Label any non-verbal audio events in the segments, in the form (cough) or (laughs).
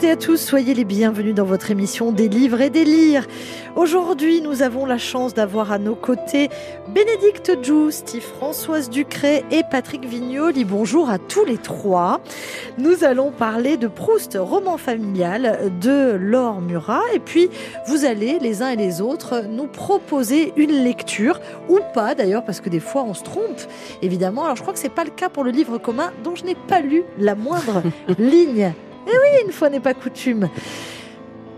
À toutes et à tous, soyez les bienvenus dans votre émission Des livres et des lires. Aujourd'hui, nous avons la chance d'avoir à nos côtés Bénédicte Giusti, Françoise Ducré et Patrick Vignoli. Bonjour à tous les trois. Nous allons parler de Proust, roman familial de Laure Murat. Et puis, vous allez, les uns et les autres, nous proposer une lecture, ou pas d'ailleurs, parce que des fois on se trompe, évidemment. Alors, je crois que c'est pas le cas pour le livre commun, dont je n'ai pas lu la moindre (laughs) ligne. Eh oui, une fois n'est pas coutume.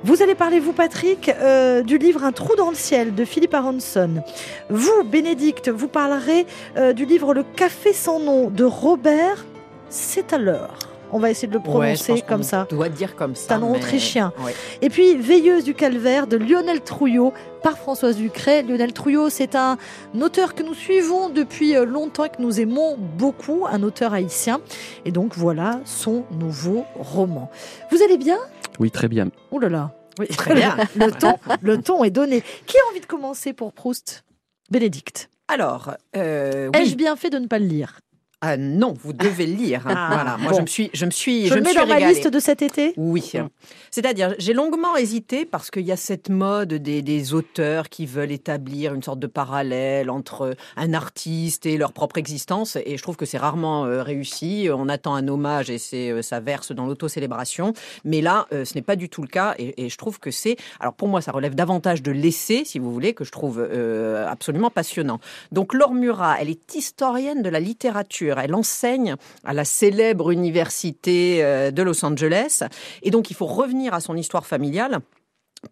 Vous allez parler, vous, Patrick, euh, du livre Un trou dans le ciel de Philippe Aronson. Vous, Bénédicte, vous parlerez euh, du livre Le café sans nom de Robert C'est à l'heure. On va essayer de le prononcer Ouais, comme ça. doit dire comme ça. C'est un nom mais- autrichien. Ouais. Et puis Veilleuse du calvaire de Lionel Trouillot par Françoise Ducret. Lionel Trouillot, c'est un auteur que nous suivons depuis euh, longtemps et que nous aimons beaucoup, un auteur haïtien. Et donc voilà son nouveau roman. Vous allez bien? Oui, très bien. Oh là là. Oui, (laughs) Très bien. le ton, le ton est donné. Qui a envie de commencer pour Proust? Bénédicte. Alors, euh, Ai-je bien fait de ne pas le lire? Ah non, vous devez le lire. hein. Ah, voilà. Moi, bon. je me suis, je me suis, Je, je le me mets suis dans ma liste de cet été? Oui. C'est-à-dire, j'ai longuement hésité parce qu'il y a cette mode des, des auteurs qui veulent établir une sorte de parallèle entre un artiste et leur propre existence. Et je trouve que c'est rarement euh, réussi. On attend un hommage et c'est euh, ça verse dans l'autocélébration. Mais là, euh, ce n'est pas du tout le cas. Et, et je trouve que c'est. Alors pour moi, ça relève davantage de l'essai, si vous voulez, que je trouve absolument passionnant. Donc Laure Murat, elle est historienne de la littérature. Elle enseigne à la célèbre université euh, de Los Angeles. Et donc, il faut revenir à son histoire familiale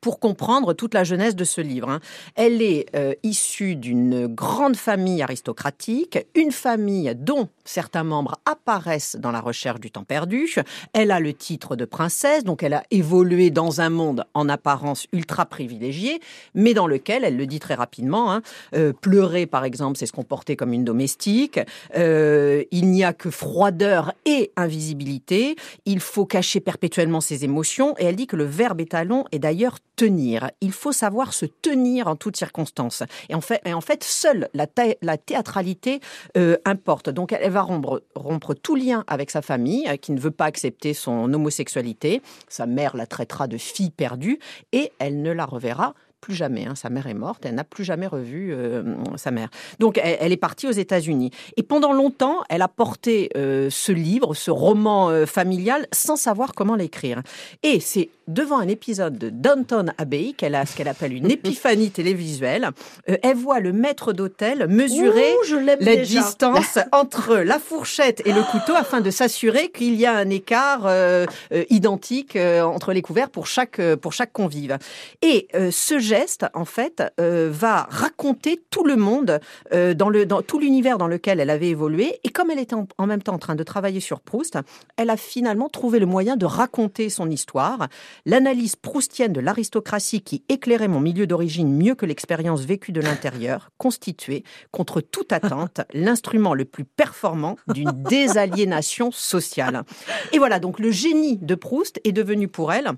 pour comprendre toute la jeunesse de ce livre. hein. Elle est euh, issue d'une grande famille aristocratique, une famille dont certains membres apparaissent dans la recherche du temps perdu. Elle a le titre de princesse, donc elle a évolué dans un monde en apparence ultra privilégié, mais dans lequel, elle le dit très rapidement, hein, euh, pleurer par exemple, c'est se comporter comme une domestique. Euh, il n'y a que froideur et invisibilité. Il faut cacher perpétuellement ses émotions. Et elle dit que le verbe étalon est d'ailleurs tenir. Il faut savoir se tenir en toutes circonstances. Et en fait, et en fait seule la, la théâtralité euh, importe. Donc elle va rompre, rompre tout lien avec sa famille, euh, qui ne veut pas accepter son homosexualité. Sa mère la traitera de fille perdue et elle ne la reverra plus jamais. hein. Sa mère est morte, elle n'a plus jamais revu euh, sa mère. Donc elle, est partie aux États-Unis. Et pendant longtemps, elle a porté ce livre, ce roman familial, sans savoir comment l'écrire. Et c'est devant un épisode de Downton Abbey qu'elle a ce qu'elle appelle une épiphanie (laughs) télévisuelle. Euh, elle voit le maître d'hôtel mesurer Ouh, je l'aime la déjà. distance (laughs) entre la fourchette et le couteau afin de s'assurer qu'il y a un écart euh, euh, identique entre les couverts pour chaque pour chaque convive. Et ce geste, en fait, va raconter tout le monde dans le dans tout l'univers dans lequel elle avait évolué. Et comme elle était en, en même temps en train de travailler sur Proust, elle a finalement trouvé le moyen de raconter son histoire. L'analyse proustienne de l'aristocratie qui éclairait mon milieu d'origine mieux que l'expérience vécue de l'intérieur constituait, contre toute attente, (laughs) l'instrument le plus performant d'une (laughs) désaliénation sociale. Et voilà, donc le génie de Proust est devenu pour elle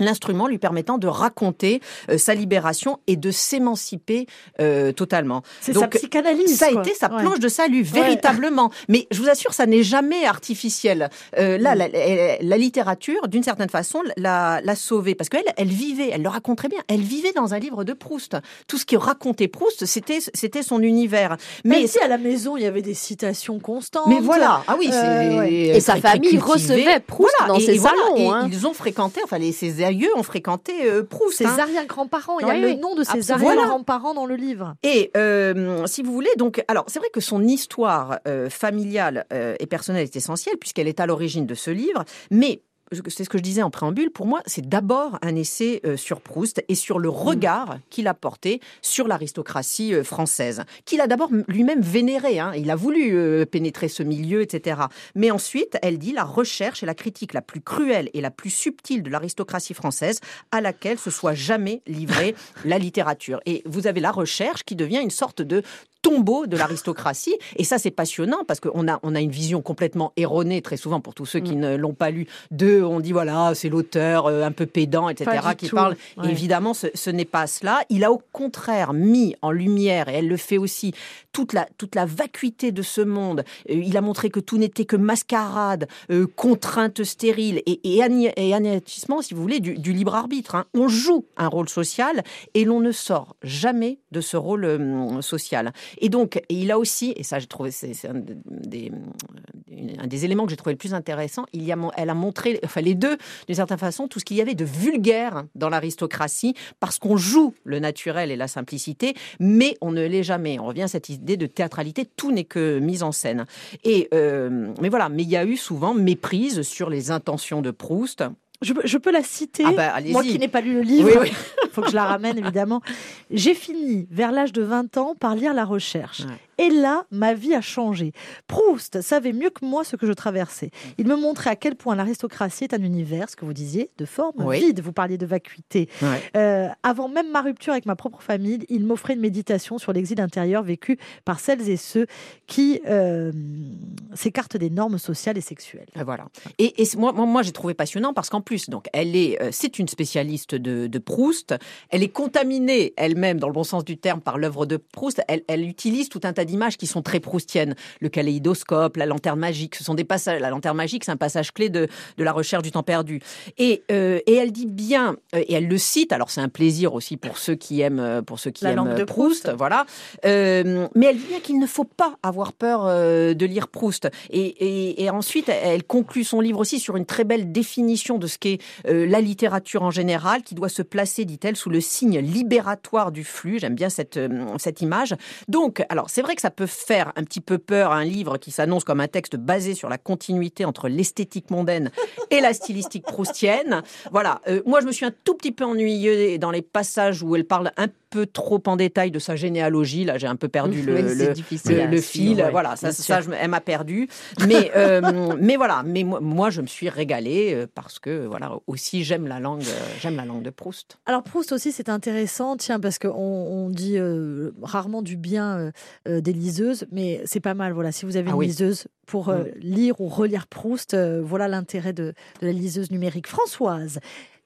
l'instrument lui permettant de raconter euh, sa libération et de s'émanciper euh, totalement. C'est sa psychanalyse. ça a quoi. été sa Ouais. planche de salut, véritablement. Mais je vous assure, ça n'est jamais artificiel. Euh, là, la, la- la littérature, d'une certaine façon, l'a, l'a sauvée. Parce qu'elle, elle vivait, elle le raconte très bien, elle vivait dans un livre de Proust. Tout ce qui racontait Proust, c'était, c'était son univers. Mais si à la maison, il y avait des citations constantes. mais voilà, ah oui, c'est Euh, ouais. Et sa famille recevait Proust Voilà, dans et- ses et voilà, salons. et hein. Ils ont fréquenté, enfin, les, ses ont fréquenté euh, Proust. Ses hein. arrière-grands-parents, il y a Oui, le oui, nom de ses arrière-grands-parents dans le livre. Et euh, si vous voulez, donc, alors c'est vrai que son histoire euh, familiale et personnelle est essentielle puisqu'elle est à l'origine de ce livre, mais c'est ce que je disais en préambule, pour moi, c'est d'abord un essai euh, sur Proust et sur le regard qu'il a porté sur l'aristocratie euh, française, qu'il a d'abord lui-même vénéré. hein. Il a voulu euh, pénétrer ce milieu, etc. Mais ensuite, elle dit la recherche et la critique la plus cruelle et la plus subtile de l'aristocratie française à laquelle se soit jamais livrée (laughs) la littérature. Et vous avez la recherche qui devient une sorte de tombeau de l'aristocratie. Et ça, c'est passionnant parce qu'on a, on a une vision complètement erronée, très souvent, pour tous ceux qui mm. ne l'ont pas lu, de, on dit, voilà, c'est l'auteur euh, un peu pédant, etc., qui parle. évidemment, ce, ce n'est pas cela. Il a au contraire mis en lumière, et elle le fait aussi, toute la, toute la vacuité de ce monde. Euh, il a montré que tout n'était que mascarade, euh, contrainte stérile et, et, anéantissement, si vous voulez, du, libre arbitre. Hein. On joue un rôle social et l'on ne sort jamais de ce rôle euh, social. Et donc, il a aussi, et ça j'ai trouvé, c'est un des, un des éléments que j'ai trouvé le plus intéressant, il y a, elle a montré, enfin les deux, d'une certaine façon, tout ce qu'il y avait de vulgaire dans l'aristocratie, parce qu'on joue le naturel et la simplicité, mais on ne l'est jamais. On revient à cette idée de théâtralité, tout n'est que mise en scène. Et euh, mais voilà, mais il y a eu souvent méprise sur les intentions de Proust. Je, peux la citer, ah bah, moi qui n'ai pas lu le livre, il (laughs) faut que je la ramène évidemment. J'ai fini, vers l'âge de 20 ans, par lire La Recherche. Et là, ma vie a changé. Proust savait mieux que moi ce que je traversais. Il me montrait à quel point l'aristocratie est un univers, ce que vous disiez, de forme vide. Vous parliez de vacuité. Euh, avant même ma rupture avec ma propre famille, il m'offrait une méditation sur l'exil intérieur vécu par celles et ceux qui euh, s'écartent des normes sociales et sexuelles. Voilà. Et, moi, moi, j'ai trouvé passionnant parce qu'en plus, donc, elle est, euh, c'est une spécialiste de, Proust. Elle est contaminée elle-même, dans le bon sens du terme, par l'œuvre de Proust. Elle, elle utilise tout un tas images qui sont très proustiennes. Le kaléidoscope, la lanterne magique, ce sont des passages. La lanterne magique, c'est un passage clé de, de la recherche du temps perdu. Et, euh, et elle dit bien, euh, et elle le cite. Alors c'est un plaisir aussi pour ceux qui aiment, euh, pour ceux qui la aiment de Proust, voilà. mais elle dit bien qu'il ne faut pas avoir peur de lire Proust. Et, et, et, ensuite, elle conclut son livre aussi sur une très belle définition de ce qu'est la littérature en général, qui doit se placer, dit-elle, sous le signe libératoire du flux. J'aime bien cette, cette image. Donc, alors c'est vrai que ça peut faire un petit peu peur un livre qui s'annonce comme un texte basé sur la continuité entre l'esthétique mondaine et la stylistique proustienne. Voilà, euh, moi je me suis un tout petit peu ennuyée dans les passages où elle parle un peu trop en détail de sa généalogie. Là, j'ai un peu perdu le, le, fil. voilà, ça, ça je, elle m'a perdu. Mais, euh, (laughs) mais voilà, mais moi, je me suis régalée euh, parce que voilà, aussi j'aime la langue, j'aime la langue de Proust. Alors Proust aussi, c'est intéressant, tiens, parce qu'on on dit rarement du bien des liseuses, mais c'est pas mal. Voilà, si vous avez ah une liseuse pour euh, mm. lire ou relire Proust, euh, voilà l'intérêt de, de la liseuse numérique. Françoise,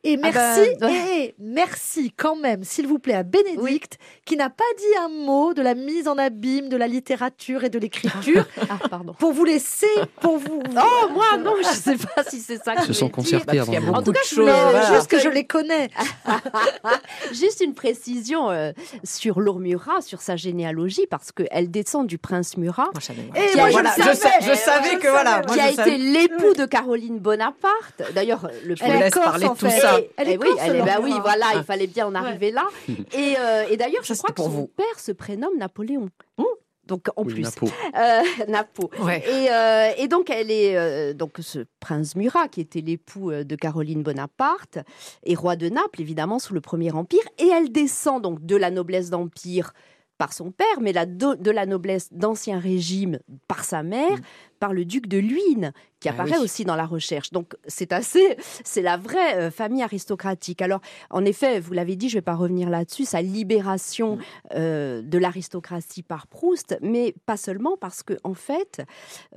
et ah merci, bah, et merci quand même, s'il vous plaît, à Bénédicte, qui n'a pas dit un mot de la mise en abîme de la littérature et de l'écriture. (laughs) ah, pardon. Pour vous laisser, pour vous. (laughs) Oh, moi, non, je sais pas si c'est ça que Ils se sont concertés avant. En tout cas, je voulais juste que je les connais. (laughs) juste une précision euh, sur Lourd Murat, sur sa généalogie, parce qu'elle descend du prince Murat. Et moi, je, savais, je, savais que voilà. Qui a été l'époux de Caroline Bonaparte. D'ailleurs, le prince. parler de tout ça. Elle est, oui, elle est, bah oui, voilà, il fallait bien en arriver là. (laughs) Et, euh, et d'ailleurs, je crois que son père se prénomme Napoléon. Mmh. Donc en plus, Napo. (laughs) Euh, Napo. Et, euh, et, donc elle est donc ce prince Murat qui était l'époux de Caroline Bonaparte et roi de Naples évidemment sous le Premier Empire et elle descend donc de la noblesse d'empire par son père, mais la de, la noblesse d'ancien régime par sa mère, mm. par le duc de Luynes, qui ah apparaît aussi dans la recherche. Donc c'est assez, c'est la vraie euh, famille aristocratique. Alors en effet, vous l'avez dit, je ne vais pas revenir là-dessus, sa libération mm. euh, de l'aristocratie par Proust, mais pas seulement parce que en fait,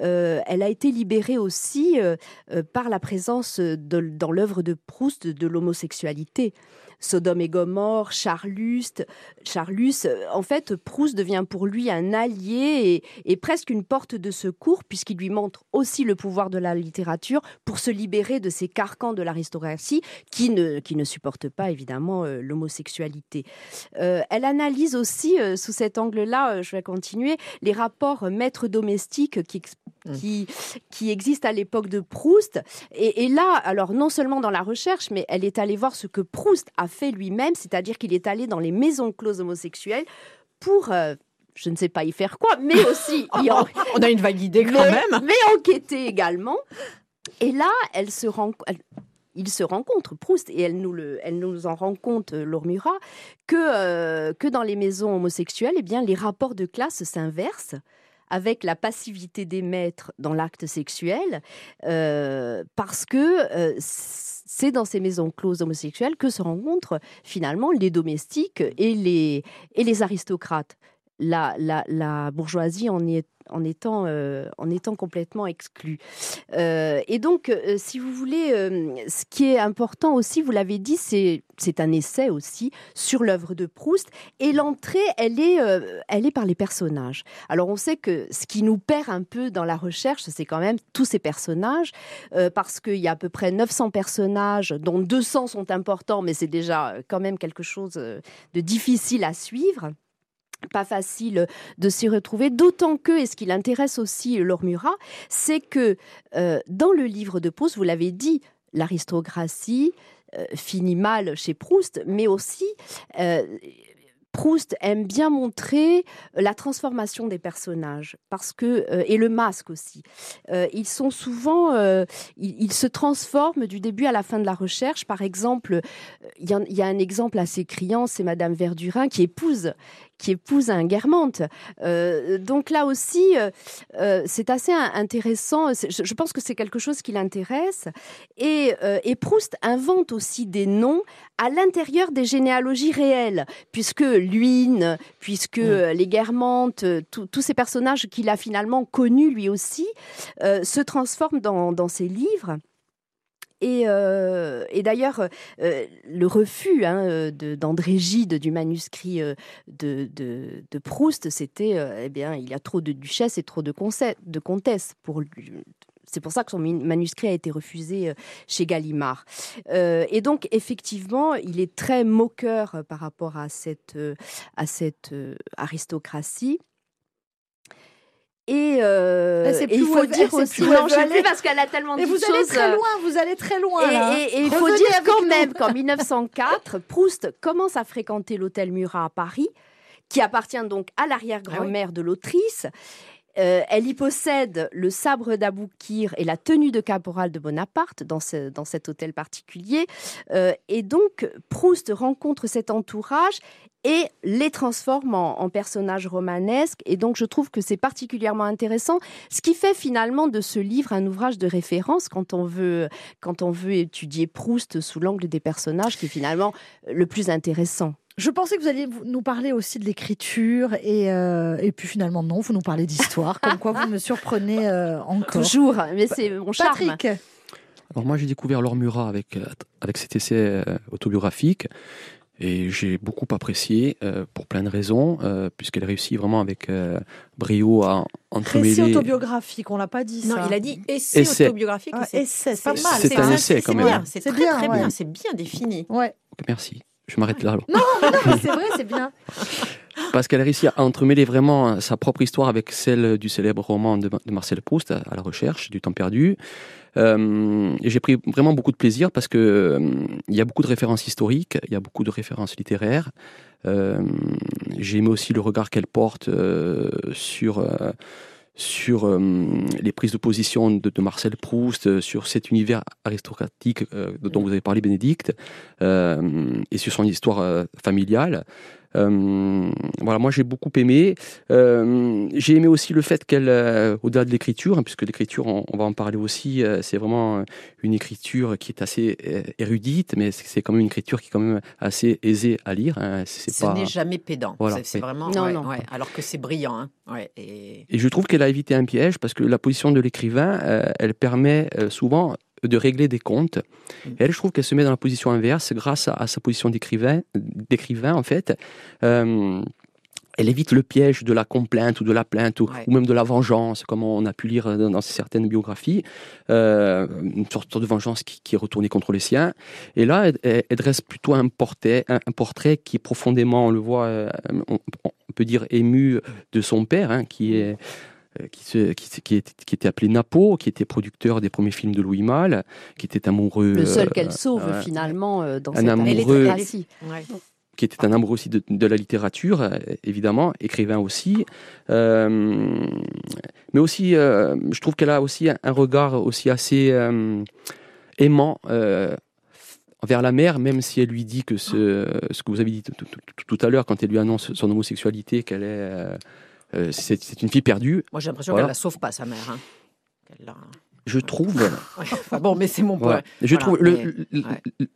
euh, elle a été libérée aussi par la présence dans l'œuvre de Proust de l'homosexualité. Sodome et Gomorre, Charlus. Charlus, en fait, Proust devient pour lui un allié et, presque une porte de secours, puisqu'il lui montre aussi le pouvoir de la littérature pour se libérer de ces carcans de l'aristocratie qui ne, qui ne supportent pas, évidemment, euh, l'homosexualité. Euh, elle analyse aussi, euh, sous cet angle-là, je vais continuer, les rapports maître-domestique qui Mmh. qui, qui existe à l'époque de Proust. Et, là, alors non seulement dans la recherche, mais elle est allée voir ce que Proust a fait lui-même, c'est-à-dire qu'il est allé dans les maisons closes homosexuelles pour euh, je ne sais pas y faire quoi, mais aussi (laughs) on a une vague idée quand même, mais enquêter également. Et là, elle se rend, il se rencontre, Proust, et elle nous, le, elle nous en rend compte, euh, Lormura, que, euh, que dans les maisons homosexuelles, eh bien, les rapports de classe s'inversent avec la passivité des maîtres dans l'acte sexuel, euh, parce que euh, c'est dans ces maisons closes homosexuelles que se rencontrent finalement les domestiques et les, et les aristocrates. La, la, bourgeoisie en, est, en, étant, euh, en étant complètement exclue. Euh, et donc, euh, si vous voulez, ce qui est important aussi, vous l'avez dit, c'est, c'est un essai aussi sur l'œuvre de Proust. Et l'entrée, elle est, elle est par les personnages. Alors, on sait que ce qui nous perd un peu dans la recherche, c'est quand même tous ces personnages, parce qu'il y a à peu près 900 personnages, dont 200 sont importants, mais c'est déjà quand même quelque chose de difficile à suivre pas facile de s'y retrouver, d'autant que, et ce qui l'intéresse aussi Laure Murat, c'est que euh, dans le livre de Proust, vous l'avez dit, l'aristocratie euh, finit mal chez Proust, mais aussi euh, Proust aime bien montrer la transformation des personnages parce que et le masque aussi. Ils sont souvent, ils, se transforment du début à la fin de la recherche. Par exemple, il y, a un exemple assez criant, c'est Madame Verdurin qui épouse qui épouse un Guermantes. donc là aussi, c'est assez intéressant. Je pense que c'est quelque chose qui l'intéresse. Et, et, Proust invente aussi des noms à l'intérieur des généalogies réelles, puisque Luynes, puisque mm. les Guermantes, tous ces personnages qu'il a finalement connus lui aussi, euh, se transforment dans, ses livres. Et, euh, d'ailleurs, euh, le refus hein, d'André Gide du manuscrit de, Proust, c'était, eh bien, il y a trop de duchesses et trop de, de comtesses c'est pour ça que son manuscrit a été refusé euh, chez Gallimard. Euh, et donc, effectivement, il est très moqueur euh, par rapport à cette aristocratie. Et, il faut dire aussi, non, je sais plus parce qu'elle a tellement dit vous allez très loin, vous allez très loin. Et, il faut dire quand même qu'en (laughs) 1904, Proust commence à fréquenter l'hôtel Murat à Paris, qui appartient donc à l'arrière-grand-mère ah de l'autrice. Euh, elle y possède le sabre d'Aboukir et la tenue de caporal de Bonaparte dans, cet hôtel particulier. Euh, et donc, Proust rencontre cet entourage et les transforme en, personnages romanesques. Et donc, je trouve que c'est particulièrement intéressant, ce qui fait finalement de ce livre un ouvrage de référence quand on veut, quand on veut étudier Proust sous l'angle des personnages, qui est finalement le plus intéressant. Je pensais que vous alliez nous parler aussi de l'écriture et, euh, et puis finalement non, vous nous parlez d'histoire, comme quoi vous me surprenez euh, encore. Toujours, mais c'est mon charme. Patrick Alors moi j'ai découvert Laure Murat avec, euh, avec cet essai autobiographique et j'ai beaucoup apprécié pour plein de raisons, puisqu'elle réussit vraiment avec brio à entremêler... Essai autobiographique, on l'a pas dit ça. Non, il a dit essai, autobiographique. c'est pas mal. C'est un essai quand même. C'est très bien, très bien, c'est bien défini. Ouais. merci. Je m'arrête là. Non, non, c'est vrai, c'est bien. (laughs) Parce qu'elle a réussi à entremêler vraiment sa propre histoire avec celle du célèbre roman de, Marcel Proust, à la recherche du temps perdu. Euh, j'ai pris vraiment beaucoup de plaisir parce que euh, il y a beaucoup de références historiques, il y a beaucoup de références littéraires. Euh, j'ai aimé aussi le regard qu'elle porte sur sur euh, les prises de position de, Marcel Proust, euh, sur cet univers aristocratique euh, dont vous avez parlé, Bénédicte, et sur son histoire familiale. Euh, voilà, moi j'ai beaucoup aimé. Euh, j'ai aimé aussi le fait qu'elle, euh, au-delà de l'écriture, hein, puisque l'écriture, on, va en parler aussi, c'est vraiment une écriture qui est assez érudite, mais c'est quand même une écriture qui est quand même assez aisée à lire. Hein. Ce n'est jamais pédant. Voilà, c'est vraiment. Non, non. alors que c'est brillant. Hein. et... et... je trouve qu'elle a évité un piège parce que la position de l'écrivain, elle permet souvent de régler des comptes. Mm. elle, je trouve qu'elle se met dans la position inverse grâce à, sa position d'écrivain, d'écrivain en fait. Euh, elle évite le piège de la complainte ou de la plainte ou, même de la vengeance, comme on a pu lire dans, certaines biographies, euh, une sorte de vengeance qui, est retournée contre les siens. Et là, elle, dresse plutôt un portrait, un, portrait qui est profondément, on le voit, euh, on, peut dire ému de son père, hein, qui est euh, qui, qui, qui, était appelé Napo, qui était producteur des premiers films de Louis Malle, qui était amoureux. Le seul qu'elle sauve euh, finalement euh, dans un cette amoureux, qui était un amoureux aussi de, la littérature, évidemment, écrivain aussi. mais aussi, je trouve qu'elle a aussi un, regard aussi assez aimant envers la mère, même si elle lui dit que ce, ce que vous avez dit tout à l'heure, quand elle lui annonce son homosexualité, qu'elle est euh, c'est une fille perdue. Moi, j'ai l'impression qu'elle la sauve pas, sa mère. Hein. je trouve. (laughs) bon, mais c'est mon point. Je trouve le,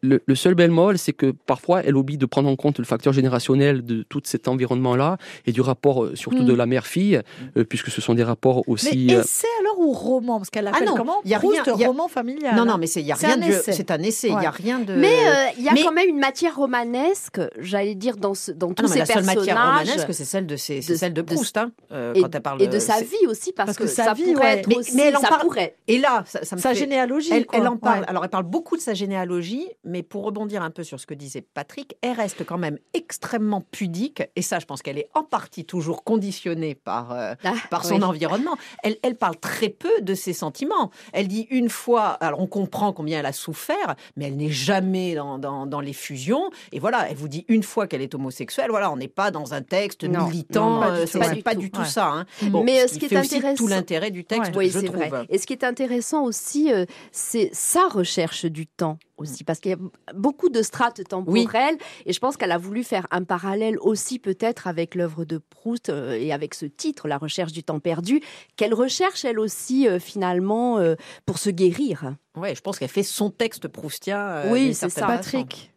le, seul bémol, c'est que parfois, elle oublie de prendre en compte le facteur générationnel de tout cet environnement-là et du rapport, euh, surtout de mm. la mère-fille, mm. euh, puisque ce sont des rapports aussi. Mais essai alors ou roman Parce qu'elle appelle ah comment y a rien, y a... roman familial. Non, non, mais c'est il y a rien de. C'est un essai. Il y a rien de. Mais il y a quand même une matière romanesque, j'allais dire dans ce, dans ah tous ces la personnages. La seule matière romanesque, c'est celle de, celle de Proust, hein, quand elle parle. Et de sa vie aussi, parce, que, ça pourrait être aussi. Mais elle en parle. Et là, ça me généalogie. Elle, en parle. Alors, elle parle beaucoup de sa généalogie, mais pour rebondir un peu sur ce que disait Patrick, elle reste quand même extrêmement pudique. Et ça, je pense qu'elle est en partie toujours conditionnée par, euh, ah, par son environnement. Elle, elle parle très peu de ses sentiments. Elle dit une fois, alors on comprend combien elle a souffert, mais elle n'est jamais dans, dans, les fusions. Et voilà, elle vous dit une fois qu'elle est homosexuelle. Voilà, on n'est pas dans un texte militant. c'est pas, du tout ça. Hein. mais ce qui, est intéressant, tout l'intérêt du texte, oui, je trouve. Vrai. Et ce qui est intéressant aussi, euh, c'est sa recherche du temps aussi, parce qu'il y a beaucoup de strates temporelles, et je pense qu'elle a voulu faire un parallèle aussi peut-être avec l'œuvre de Proust euh, et avec ce titre, La recherche du temps perdu, qu'elle recherche elle aussi euh, finalement pour se guérir. Oui, je pense qu'elle fait son texte proustien. oui, c'est ça. Patrick.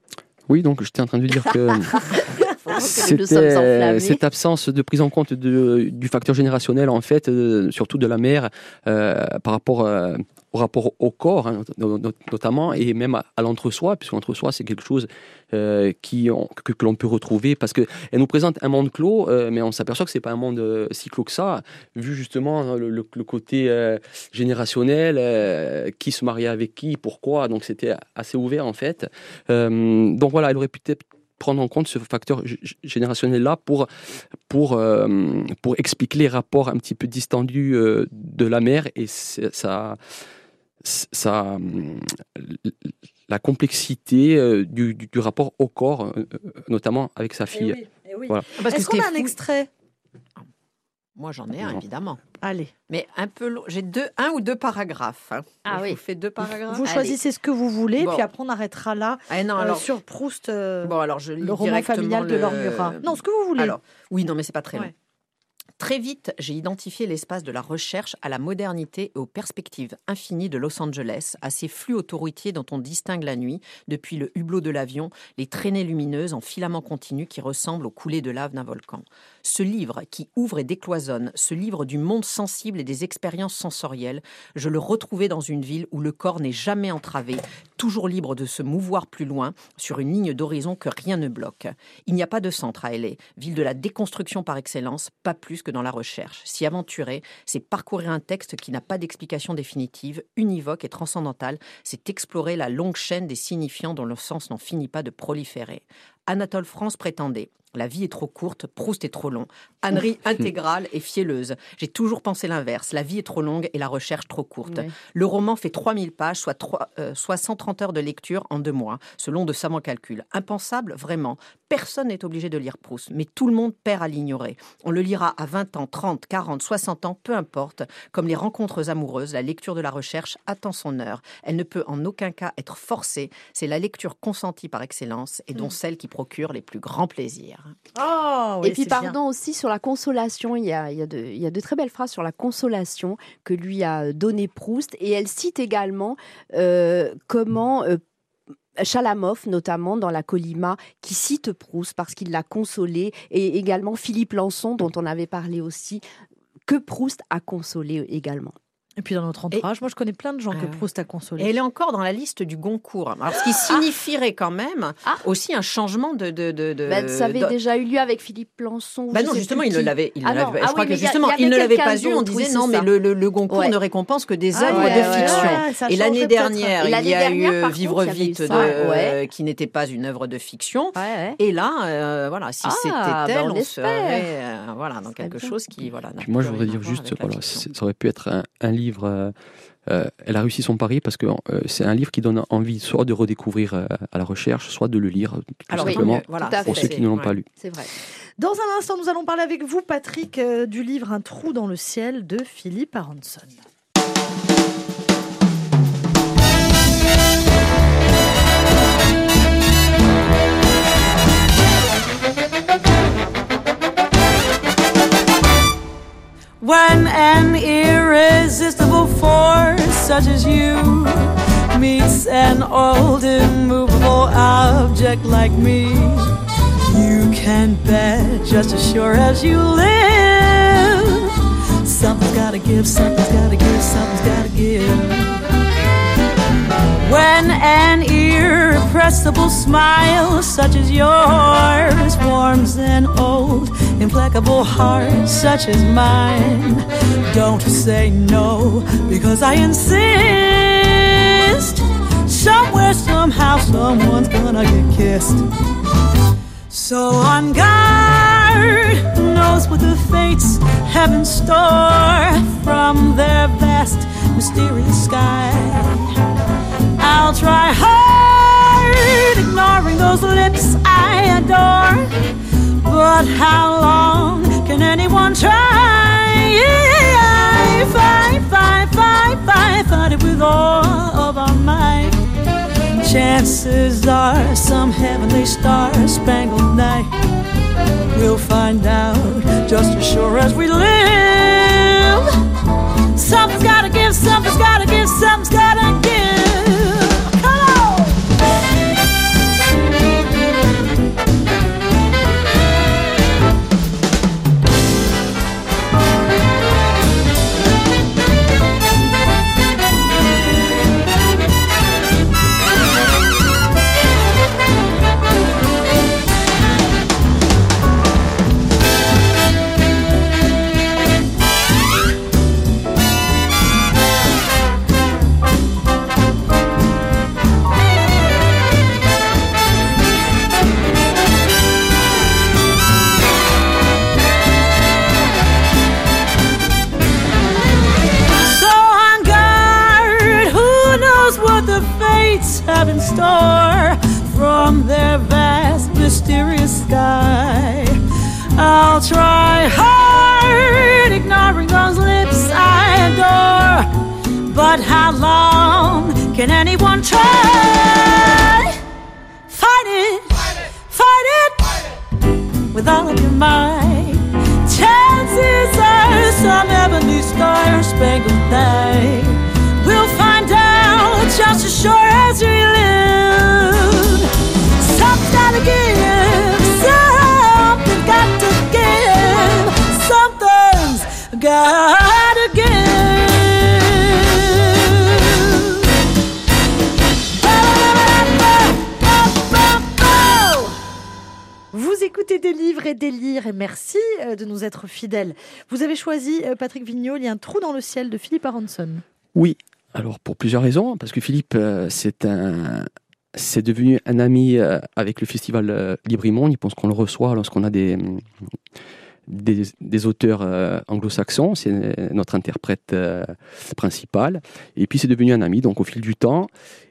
Oui, donc j'étais en train de dire que (laughs) C'était cette absence de prise en compte de, du facteur générationnel, en fait, euh, surtout de la mère, euh, par rapport euh, au rapport au corps, hein, notamment, et même à, l'entre-soi, puisque l'entre-soi, c'est quelque chose qui, que, l'on peut retrouver, parce qu'elle nous présente un monde clos, mais on s'aperçoit que c'est pas un monde si clos que ça, vu justement hein, le, côté générationnel, qui se mariait avec qui, pourquoi, donc c'était assez ouvert, en fait. donc voilà, elle aurait pu être prendre en compte ce facteur générationnel-là pour, pour, euh, pour expliquer les rapports un petit peu distendus euh, de la mère et ça, ça, la complexité euh, du, du, rapport au corps, notamment avec sa fille. Eh eh oui, Est-ce qu'on a un extrait? Moi, j'en ai un, évidemment. Allez. Mais un peu long. J'ai deux, un ou deux paragraphes. Hein. Ah oui. Vous faites deux paragraphes. Vous choisissez ce que vous voulez, puis après on arrêtera là. Ah, non, euh, alors, sur Proust. Euh, bon, alors je lis le roman familial de Lormura. Non, ce que vous voulez. Alors, oui, non, mais c'est pas très long. Très vite, j'ai identifié l'espace de la recherche à la modernité et aux perspectives infinies de Los Angeles, à ces flux autoroutiers dont on distingue la nuit, depuis le hublot de l'avion, les traînées lumineuses en filaments continus qui ressemblent aux coulées de lave d'un volcan. Ce livre qui ouvre et décloisonne, ce livre du monde sensible et des expériences sensorielles, je le retrouvais dans une ville où le corps n'est jamais entravé, toujours libre de se mouvoir plus loin, sur une ligne d'horizon que rien ne bloque. Il n'y a pas de centre à LA, ville de la déconstruction par excellence, pas plus que dans la recherche. S'y aventurer, c'est parcourir un texte qui n'a pas d'explication définitive, univoque et transcendantale, c'est explorer la longue chaîne des signifiants dont le sens n'en finit pas de proliférer. Anatole France prétendait la vie est trop courte, Proust est trop long. Annerie (laughs) intégrale et fielleuse. J'ai toujours pensé l'inverse. La vie est trop longue et la recherche trop courte. Le roman fait 3000 pages, soit, 3, 130 euh, heures de lecture en deux mois, selon de savants calculs. Impensable, vraiment. Personne n'est obligé de lire Proust, mais tout le monde perd à l'ignorer. On le lira à 20 ans, 30, 40, 60 ans, peu importe. Comme les rencontres amoureuses, la lecture de la recherche attend son heure. Elle ne peut en aucun cas être forcée. C'est la lecture consentie par excellence et dont mm. celle qui procure les plus grands plaisirs. Oh, et puis, pardon, aussi sur la consolation, il y, a, il, y a de, il y, a de, très belles phrases sur la consolation que lui a donné Proust. Et elle cite également euh, comment. Euh, Chalamov, notamment dans la Colima, qui cite Proust parce qu'il l'a consolé, et également Philippe Lançon, dont on avait parlé aussi, que Proust a consolé également. Et puis dans notre entourage, moi je connais plein de gens que ah Proust a consolé. Et elle est encore dans la liste du Goncourt. Alors, ce qui ah. signifierait quand même ah. aussi un changement de. de, de, ben, ça avait déjà eu lieu avec Philippe Plançon. Ben non, justement, il ne l'avait. je crois que justement, il ne l'avait pas eu. On disait non, mais le, le, Goncourt ne récompense que des œuvres de fiction. et l'année dernière, il y a eu euh, Vivre vite, qui n'était pas une œuvre de fiction. Et là, euh, voilà, si c'était ben, elle, on serait euh, voilà, dans quelque chose qui. voilà. Moi, je voudrais dire juste, ça aurait pu être un livre euh, euh, elle a réussi son pari parce que euh, c'est un livre qui donne envie soit de redécouvrir à la recherche, soit de le lire, tout simplement, pour ceux qui ne l'ont pas lu. C'est vrai. Dans un instant, nous allons parler avec vous, Patrick, du livre Un trou dans le ciel de Philippe Aronson. when an irresistible force such as you meets an old immovable object like me. You can bet just as sure as you live. Something's gotta give, something's gotta give, something's gotta give. When an irrepressible smile such as yours warms an old implacable heart such as mine, don't say no because I insist. Somewhere, somehow, someone's gonna get kissed. So on guard, who knows what the fates have in store from their vast, mysterious sky. I'll try hard, ignoring those lips I adore. But how long can anyone try? I fight, fight, fight, fight, fight it with all of our might. Chances are some heavenly star spangled night. We'll find out just as sure as we live. Something's gotta give, something's gotta give, something's gotta give. Vous avez choisi, euh, Patrick Vignol, il y a un trou dans le ciel de Philippe Aronson. Oui, alors pour plusieurs raisons, parce que Philippe, euh, c'est un, c'est devenu un ami avec le festival Librimond. Il pense qu'on le reçoit lorsqu'on a des, des, auteurs euh, anglo-saxons, c'est notre interprète euh, principal. Et puis c'est devenu un ami, donc au fil du temps.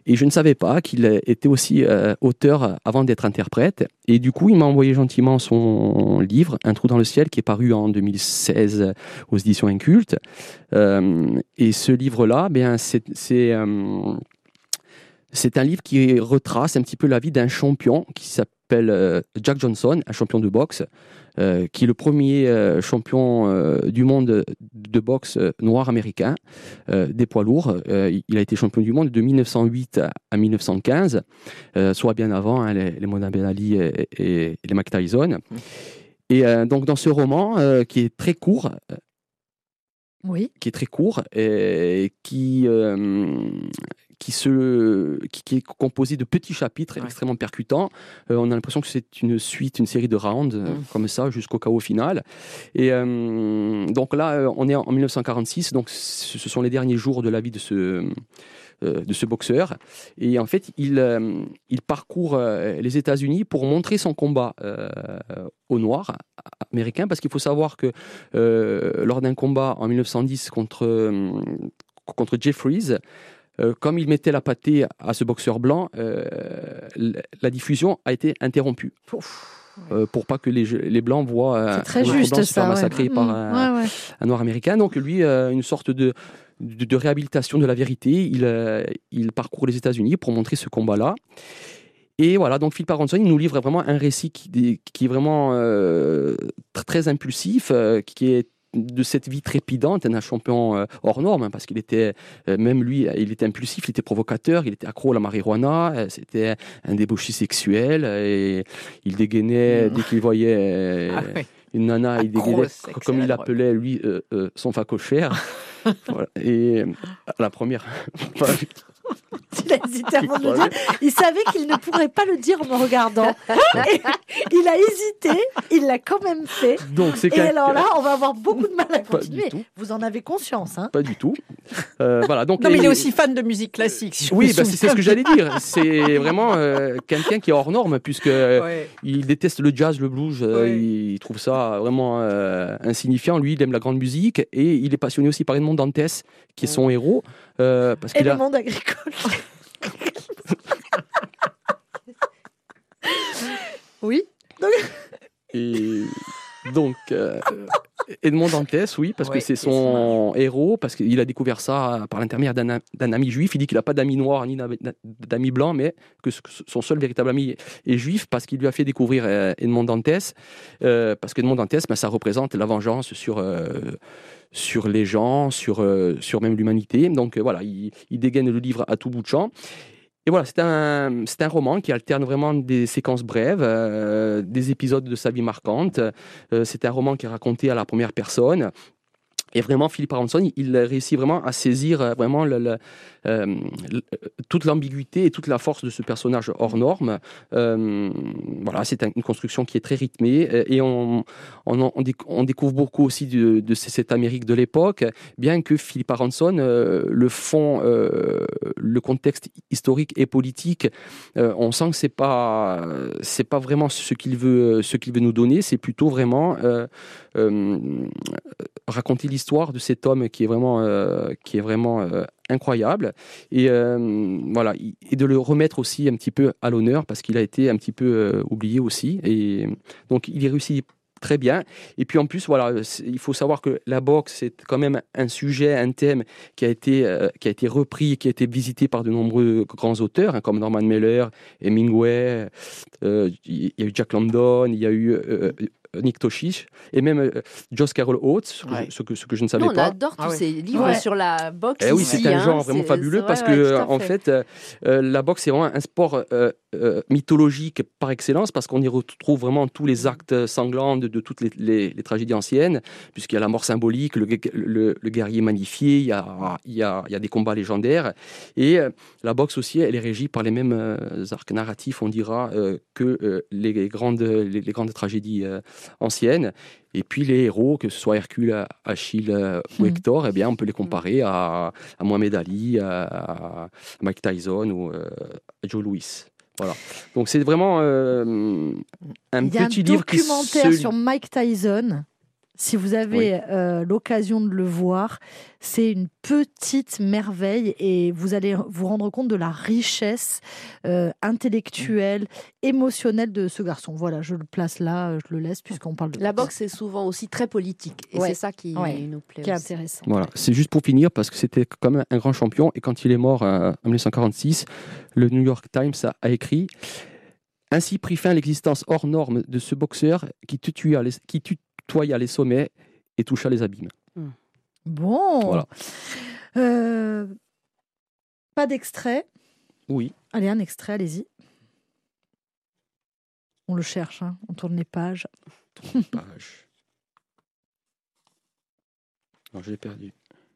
Et je ne savais pas qu'il était aussi euh, auteur avant d'être interprète. Et du coup, il m'a envoyé gentiment son livre, Un trou dans le ciel, qui est paru en 2016 aux éditions Inculte. et ce livre-là, ben, c'est un livre qui retrace un petit peu la vie d'un champion qui s'appelle Jack Johnson, un champion de boxe, euh, qui est le premier euh, champion euh, du monde de boxe noir américain des poids lourds. il a été champion du monde de 1908 à 1915, soit bien avant hein, les, les Ben Ali et, les Mike Tyson. Et donc dans ce roman qui est très court, oui. qui est très court et qui, qui, se, qui, est composé de petits chapitres extrêmement percutants. Euh, on a l'impression que c'est une suite, une série de rounds, euh, mmh. comme ça, jusqu'au chaos final. Et euh, donc là, on est en 1946, donc ce sont les derniers jours de la vie de ce de ce boxeur. Et en fait, il, il parcourt les États-Unis pour montrer son combat aux Noirs américains, parce qu'il faut savoir que lors d'un combat en 1910 contre, contre Jeffries, euh, comme il mettait la pâtée à ce boxeur blanc, euh, la diffusion a été interrompue. Euh, pour pas que les, les blancs voient très juste se faire massacrer par un, noir américain. Donc lui, une sorte de, de, réhabilitation de la vérité. Il, il parcourt les États-Unis pour montrer ce combat-là. Et voilà, donc Phil Paronson, il nous livre vraiment un récit qui, qui est vraiment très impulsif, qui est de cette vie trépidante, un champion euh, hors norme, hein, parce qu'il était, euh, même lui, il était impulsif, il était provocateur, il était accro à la marijuana, euh, c'était un débauché sexuel, et il dégainait Mmh. dès qu'il voyait Ah une nana, il dégainait, comme il ouais. l'appelait, lui, euh, euh, son facochère. (laughs) voilà. Et la première. (laughs) (laughs) Il a hésité avant de le dire. Il savait qu'il ne pourrait pas le dire en me regardant. (laughs) Et il a hésité, il l'a quand même fait. Donc, c'est Et alors là, on va avoir beaucoup de mal à continuer. Vous en avez conscience, hein Pas du tout. Euh, voilà, donc Non, mais il est aussi fan de musique classique. si Oui, bah, c'est ce que j'allais dire. C'est vraiment euh, quelqu'un qui est hors norme, puisque. Ouais. il déteste le jazz, le blues. euh, Ouais. Il trouve ça vraiment euh, insignifiant. Lui, il aime la grande musique et il est passionné aussi par Edmond Dantès, qui est son héros, euh, parce Et qu'il le a. monde agricole. (laughs) oui. Et donc, euh, Edmond Dantès, oui, parce Ouais, que c'est son héros, parce qu'il a découvert ça par l'intermédiaire d'un ami juif. Il dit qu'il n'a pas d'amis noirs ni d'ami- d'amis blancs, mais que son seul véritable ami est juif, parce qu'il lui a fait découvrir euh, Edmond Dantès. Euh, parce qu'Edmond Dantès, ben, ça représente la vengeance sur. euh, sur les gens, sur, euh, sur même l'humanité. Donc euh, voilà, il, dégaine le livre à tout bout de champ. Et voilà, c'est un, un roman qui alterne vraiment des séquences brèves, euh, des épisodes de sa vie marquante. C'est un roman qui est raconté à la première personne. Et vraiment, Philippe Aronson, il réussit vraiment à saisir euh, vraiment le- euh, le- toute l'ambiguïté et toute la force de ce personnage hors norme. Euh, voilà, c'est un- une construction qui est très rythmée euh, et on, on, on déc- on découvre beaucoup aussi de, de cette Amérique de l'époque, bien que Philippe Aronson, euh, le fond, euh, le contexte historique et politique, euh, on sent que c'est pas, c'est pas vraiment ce qu'il veut, ce qu'il veut nous donner. C'est plutôt vraiment euh, euh, raconter l'histoire de cet homme qui est vraiment, euh, qui est vraiment euh, incroyable. Et euh, voilà et de le remettre aussi un petit peu à l'honneur parce qu'il a été un petit peu euh, oublié aussi. Et donc il y réussit très bien. Et puis en plus voilà il faut savoir que la boxe c'est quand même un sujet un thème qui a été euh, qui a été repris qui a été visité par de nombreux grands auteurs hein, comme Norman Mailer Hemingway euh, il y a eu Jack London il y a eu euh, Nick Toshish et même euh, Joss Carol Oates ce que, Ouais. je, ce que, ce que je ne savais Nous, on pas adore tous Ah ouais. ces livres Ouais. sur la boxe. eh oui, c'est un hein. genre vraiment fabuleux parce ouais, que en fait, euh, euh, la boxe c'est vraiment un sport euh, euh, mythologique par excellence parce qu'on y retrouve vraiment tous les actes sanglants de, de toutes les, les- les tragédies anciennes, puisqu'il y a la mort symbolique, le, gue- le- le guerrier magnifié, il y, a, il, y a, il y a des combats légendaires et euh, la boxe aussi, elle est régie par les mêmes euh, arcs narratifs, on dira, euh, que euh, les grandes les, les grandes tragédies anciennes. Et puis les héros, que ce soit Hercule, Achille euh, ou Mhm. Hector, eh bien, on peut les comparer à, à Mohamed Ali, à, à Mike Tyson ou euh, à Joe Louis. Voilà. Donc c'est vraiment euh, un Il y a un petit livre qui documentaire se... sur Mike Tyson. Si vous avez euh, l'occasion de le voir, c'est une petite merveille et vous allez vous rendre compte de la richesse euh, intellectuelle, émotionnelle de ce garçon. Voilà, je le place là, euh, je le laisse puisqu'on parle de La boxe est souvent aussi très politique. Et Ouais. c'est ça qui Ouais. nous plaît. qui est aussi. intéressant. Voilà, c'est juste pour finir parce que c'était quand même un grand champion et quand il est mort euh, en 1946, le New York Times a, a écrit ainsi prit fin l'existence hors norme de ce boxeur qui tutoya les, qui tutoya les sommets et toucha les abîmes. Bon. Voilà. Euh, pas d'extrait. Oui. Allez, un extrait, allez-y. On le cherche, hein, on tourne les pages. (laughs) Non, je l'ai perdu.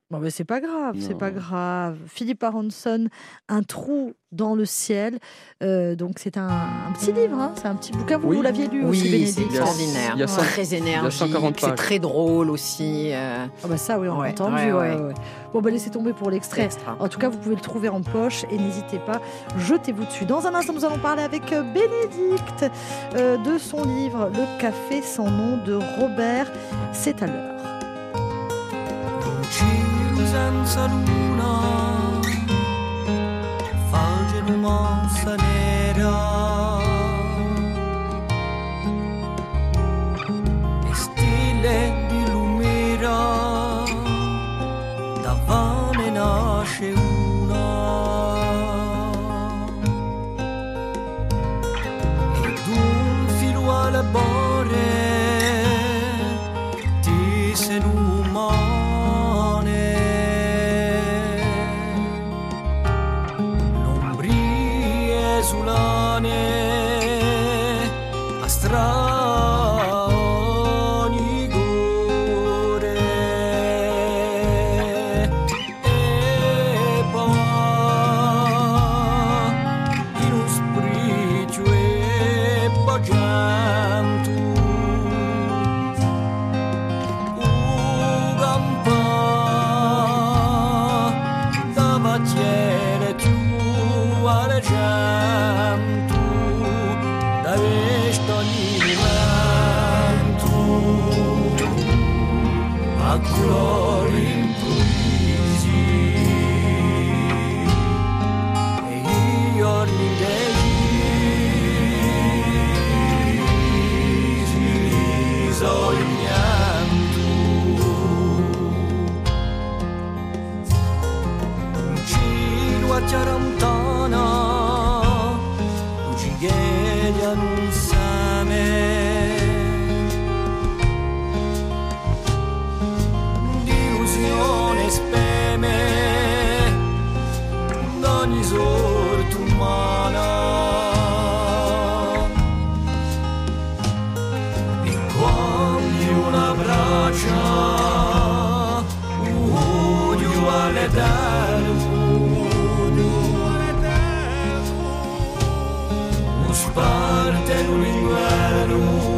Bon, mais c'est pas grave, c'est pas grave. Philippe Aronson, Un trou dans le ciel. Euh, donc c'est un, un petit livre, hein, c'est un petit bouquin. Vous, Oui. vous l'aviez lu aussi, Oui, c'est Bénédicte extraordinaire. Il y a cent- très énergique, 140 c'est très drôle aussi. euh, Ah bah ça, oui, on Ouais, l'a entendu. ouais, ouais, ouais. ouais. Bon, bah laissez tomber pour l'extrait. extra. En tout cas, vous pouvez le trouver en poche et n'hésitez pas, jetez-vous dessus. Dans un instant, nous allons parler avec euh, Bénédicte euh, de son livre Le café sans nom de Robert. C'est à l'heure. Senza luna, nos partem o linguero.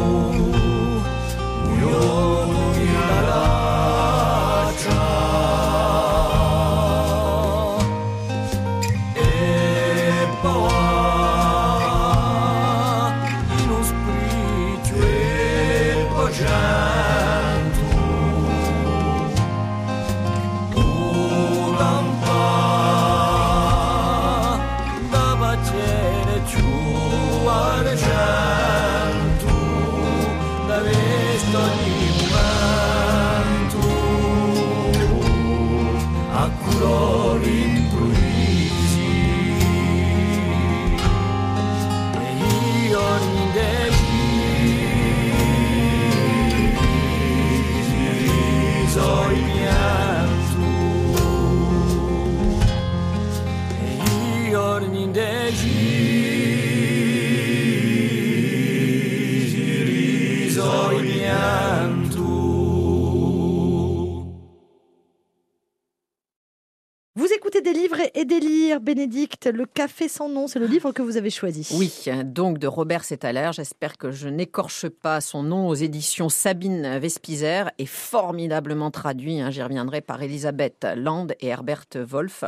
Bénédicte, Le Café sans nom, c'est le livre que vous avez choisi. Oui, donc de Robert Sétalaire. J'espère que je n'écorche pas son nom aux éditions Sabine Vespizer et formidablement traduit, hein, j'y reviendrai, par Elisabeth Land et Herbert Wolf.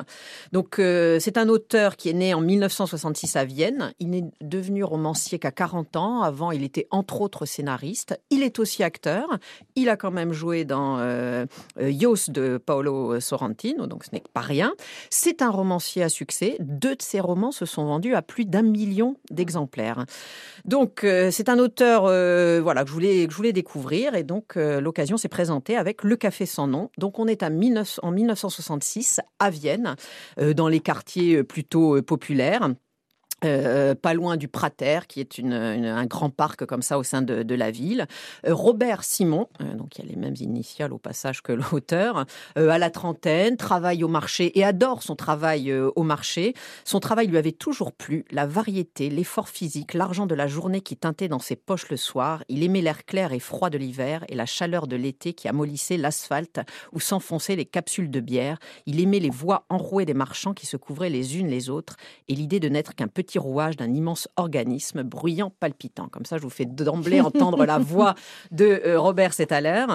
Donc euh, c'est un auteur qui est né en 1966 à Vienne. Il n'est devenu romancier qu'à 40 ans. Avant, il était entre autres scénariste. Il est aussi acteur. Il a quand même joué dans euh, de Paolo Sorrentino, donc ce n'est pas rien. C'est un romancier à succès. Deux de ses romans se sont vendus à plus d'un million d'exemplaires. Donc, euh, c'est un auteur euh, voilà, que, je voulais, découvrir. Et donc, euh, l'occasion s'est présentée avec Le Café sans nom. Donc, on est à en 1966 à Vienne, dans les quartiers plutôt populaires. Euh, pas loin du Prater, qui est un grand parc comme ça au sein de, la ville. Euh, Robert Simon, euh, donc il y a les mêmes initiales au passage que (laughs) l'auteur, à la trentaine, travaille au marché et adore son travail au marché. Son travail lui avait toujours plu, la variété, l'effort physique, l'argent de la journée qui teintait dans ses poches le soir. Il aimait l'air clair et froid de l'hiver et la chaleur de l'été qui amollissait l'asphalte où s'enfonçaient les capsules de bière. Il aimait les voix enrouées des marchands qui se couvraient les unes les autres et l'idée de n'être qu'un petit d'un immense organisme bruyant, palpitant. Comme ça, je vous fais d'emblée entendre la voix de euh, Robert Settaler.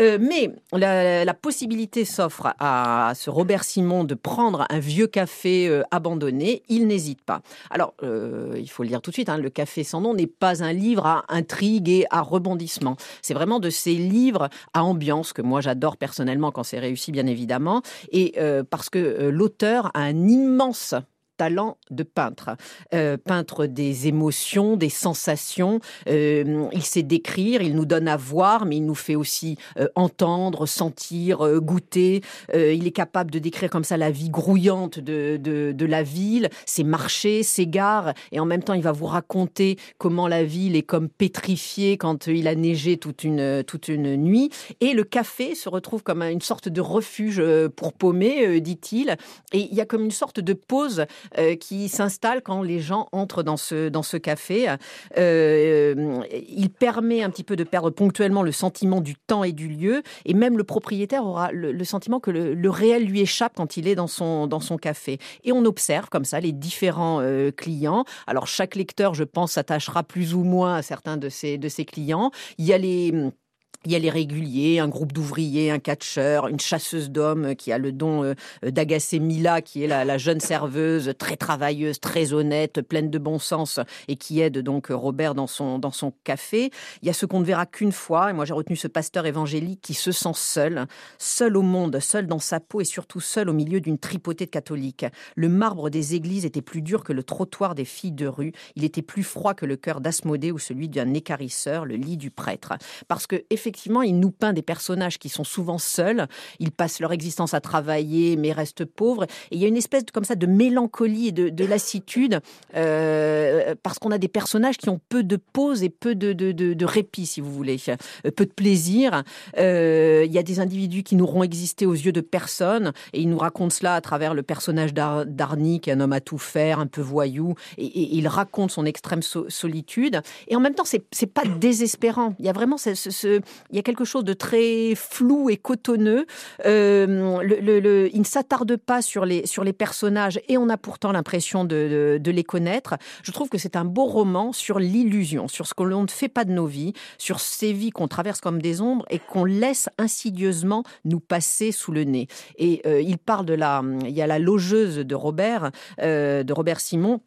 Euh, mais la, possibilité s'offre à, ce Robert Simon de prendre un vieux café euh, abandonné. Il n'hésite pas. Alors, il faut le dire tout de suite, hein, Le Café sans nom n'est pas un livre à intrigue et à rebondissement. C'est vraiment de ces livres à ambiance que moi j'adore personnellement quand c'est réussi, bien évidemment. Et parce que l'auteur a un immense talent de peintre. Euh, peintre des émotions, des sensations. Euh, il sait décrire, il nous donne à voir, mais il nous fait aussi euh, entendre, sentir, goûter. il est capable de décrire comme ça la vie grouillante de, de, la ville, ses marchés, ses gares, et en même temps il va vous raconter comment la ville est comme pétrifiée quand il a neigé toute une, toute une nuit. Et le café se retrouve comme une sorte de refuge pour paumer, dit-il. Et il y a comme une sorte de pause euh, qui s'installe quand les gens entrent dans ce, dans ce café. Euh, il permet un petit peu de perdre ponctuellement le sentiment du temps et du lieu, et même le propriétaire aura le, sentiment que le, réel lui échappe quand il est dans son, dans son café. Et on observe comme ça les différents euh, clients. Alors chaque lecteur, je pense, s'attachera plus ou moins à certains de ces, de ces clients. Il y a les il y a les réguliers, un groupe d'ouvriers, un catcheur, une chasseuse d'hommes qui a le don euh, d'agacer Mila, qui est la, jeune serveuse, très travailleuse, très honnête, pleine de bon sens, et qui aide donc Robert dans son, dans son café. Il y a ceux qu'on ne verra qu'une fois, et moi j'ai retenu ce pasteur évangélique qui se sent seul, seul au monde, seul dans sa peau, et surtout seul au milieu d'une tripotée de catholiques. Le marbre des églises était plus dur que le trottoir des filles de rue, il était plus froid que le cœur d'Asmodée ou celui d'un écarisseur, le lit du prêtre. Parce que, effectivement, il nous peint des personnages qui sont souvent seuls. Ils passent leur existence à travailler, mais restent pauvres. Et il y a une espèce de, comme ça de mélancolie et de, lassitude euh, parce qu'on a des personnages qui ont peu de pause et peu de, de, répit, si vous voulez, euh, peu de plaisir. Euh, il y a des individus qui n'auront existé aux yeux de personne et il nous raconte cela à travers le personnage d'Arnie, qui est un homme à tout faire, un peu voyou, et, il raconte son extrême solitude. Et en même temps, c'est pas désespérant. Il y a vraiment ce, il y a quelque chose de très flou et cotonneux. Euh, il ne s'attarde pas sur les, sur les personnages et on a pourtant l'impression de, de, les connaître. Je trouve que c'est un beau roman sur l'illusion, sur ce que l'on ne fait pas de nos vies, sur ces vies qu'on traverse comme des ombres et qu'on laisse insidieusement nous passer sous le nez. Et euh, il parle de la, il y a la logeuse de Robert, euh, de Robert Simon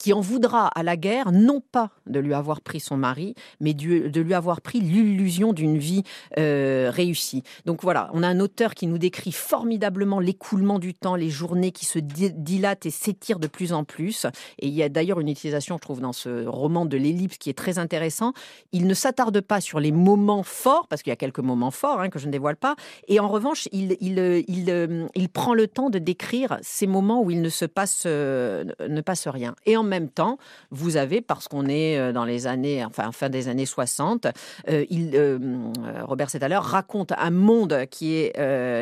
qui en voudra à la guerre, non pas de lui avoir pris son mari, mais de lui avoir pris l'illusion d'une vie euh, réussie. Donc voilà, on a un auteur qui nous décrit formidablement l'écoulement du temps, les journées qui se dilatent et s'étirent de plus en plus. Et il y a d'ailleurs une utilisation, je trouve, dans ce roman de l'ellipse qui est très intéressant. Il ne s'attarde pas sur les moments forts, parce qu'il y a quelques moments forts hein, que je ne dévoile pas, et en revanche, euh, il, prend le temps de décrire ces moments où il ne se passe, euh, ne passe rien. Et en même temps, vous avez, parce qu'on est euh, dans les années, enfin fin des années 60, euh, il, euh, Robert Settaler raconte un monde qui est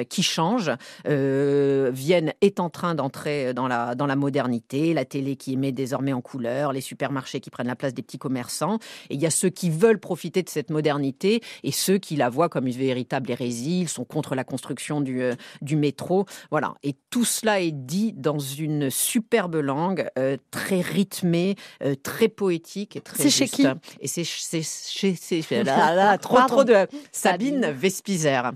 qui change. Vienne est en train d'entrer dans la dans la modernité, la télé qui émet désormais en couleur, les supermarchés qui prennent la place des petits commerçants. Et il y a ceux qui veulent profiter de cette modernité et ceux qui la voient comme une véritable hérésie. Ils sont contre la construction du du métro. Voilà. Et tout cela est dit dans une superbe langue très rythmé, euh, très poétique et très C'est chez qui? Et c'est chez là, là, (laughs) trop trop de Sabine Vespizer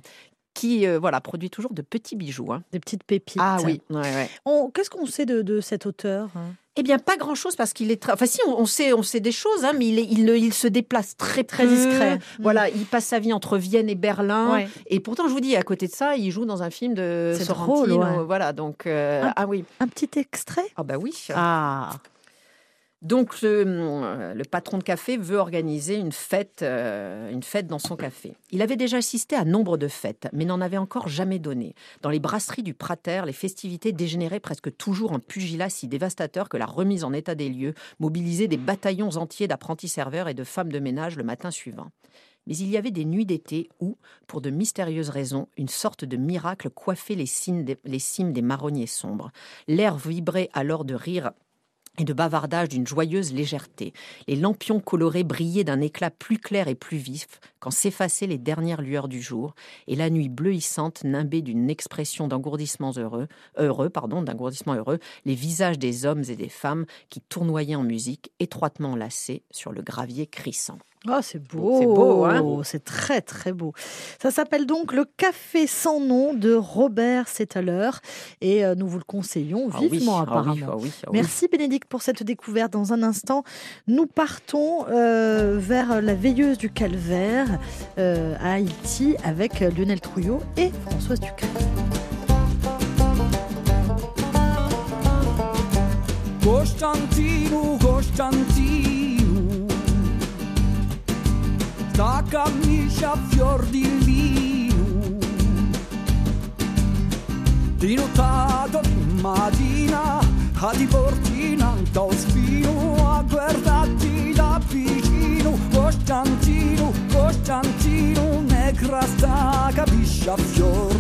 qui euh, voilà produit toujours de petits bijoux, hein. des petites pépites. Ah oui. Ouais, Qu'est-ce qu'on sait de, de, cet auteur hein? Eh bien, pas grand-chose parce qu'il est très. Enfin, si, on, sait, on sait des choses, hein, mais il, il, il, se déplace très très discret. Voilà, il passe sa vie entre Vienne et Berlin. Et pourtant, je vous dis, à côté de ça, il joue dans un film de Sorrentino. Voilà, donc euh, ah oui. Un petit extrait? Ah bah oui. Ah. Donc le, patron de café veut organiser une fête, euh, une fête dans son café. Il avait déjà assisté à nombre de fêtes, mais n'en avait encore jamais donné. Dans les brasseries du Prater, les festivités dégénéraient presque toujours en pugilat si dévastateur que la remise en état des lieux mobilisait des bataillons entiers d'apprentis serveurs et de femmes de ménage le matin suivant. Mais il y avait des nuits d'été où, pour de mystérieuses raisons, une sorte de miracle coiffait les cimes des, les cimes des marronniers sombres. L'air vibrait alors de rire et de bavardage d'une joyeuse légèreté. Les lampions colorés brillaient d'un éclat plus clair et plus vif quand s'effaçaient les dernières lueurs du jour, et la nuit bleuissante nimbait d'une expression d'engourdissement heureux, heureux pardon, d'engourdissement heureux, les visages des hommes et des femmes qui tournoyaient en musique, étroitement enlacés sur le gravier crissant. Oh, c'est beau. C'est beau, hein C'est très, très beau. Ça s'appelle donc Le Café sans nom de Robert Settaler. Et euh, nous vous le conseillons ah vivement, ah apparemment. Ah Merci, Bénédicte, pour cette découverte. Dans un instant, nous partons euh, vers la veilleuse du calvaire euh, à Haïti avec Lionel Trouillot et Françoise Ducret. Sta camicia fior di vino di notato mattina a di portina da spino a guardarti da vicino Costantino, Costantino negra sta camicia fior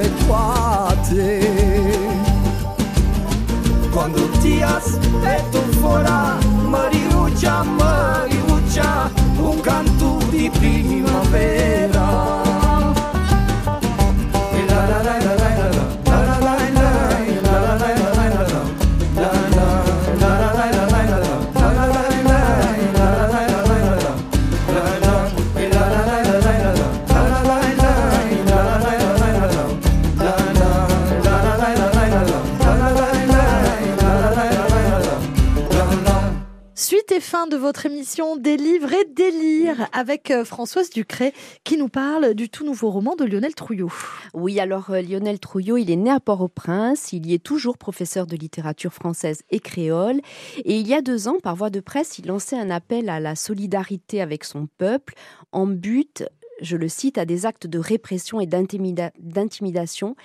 adeguate Quando tiras de tu fora, Mariuccia votre émission Des livres et délires avec euh, Françoise Ducré qui nous parle du tout nouveau roman de Lionel Trouillot. Oui, alors euh, Lionel Trouillot, il est né à Port-au-Prince, il y est toujours professeur de littérature française et créole, et il y a deux ans, par voie de presse, il lançait un appel à la solidarité avec son peuple en but, je le cite, à des actes de répression et d'intimida- d'intimidation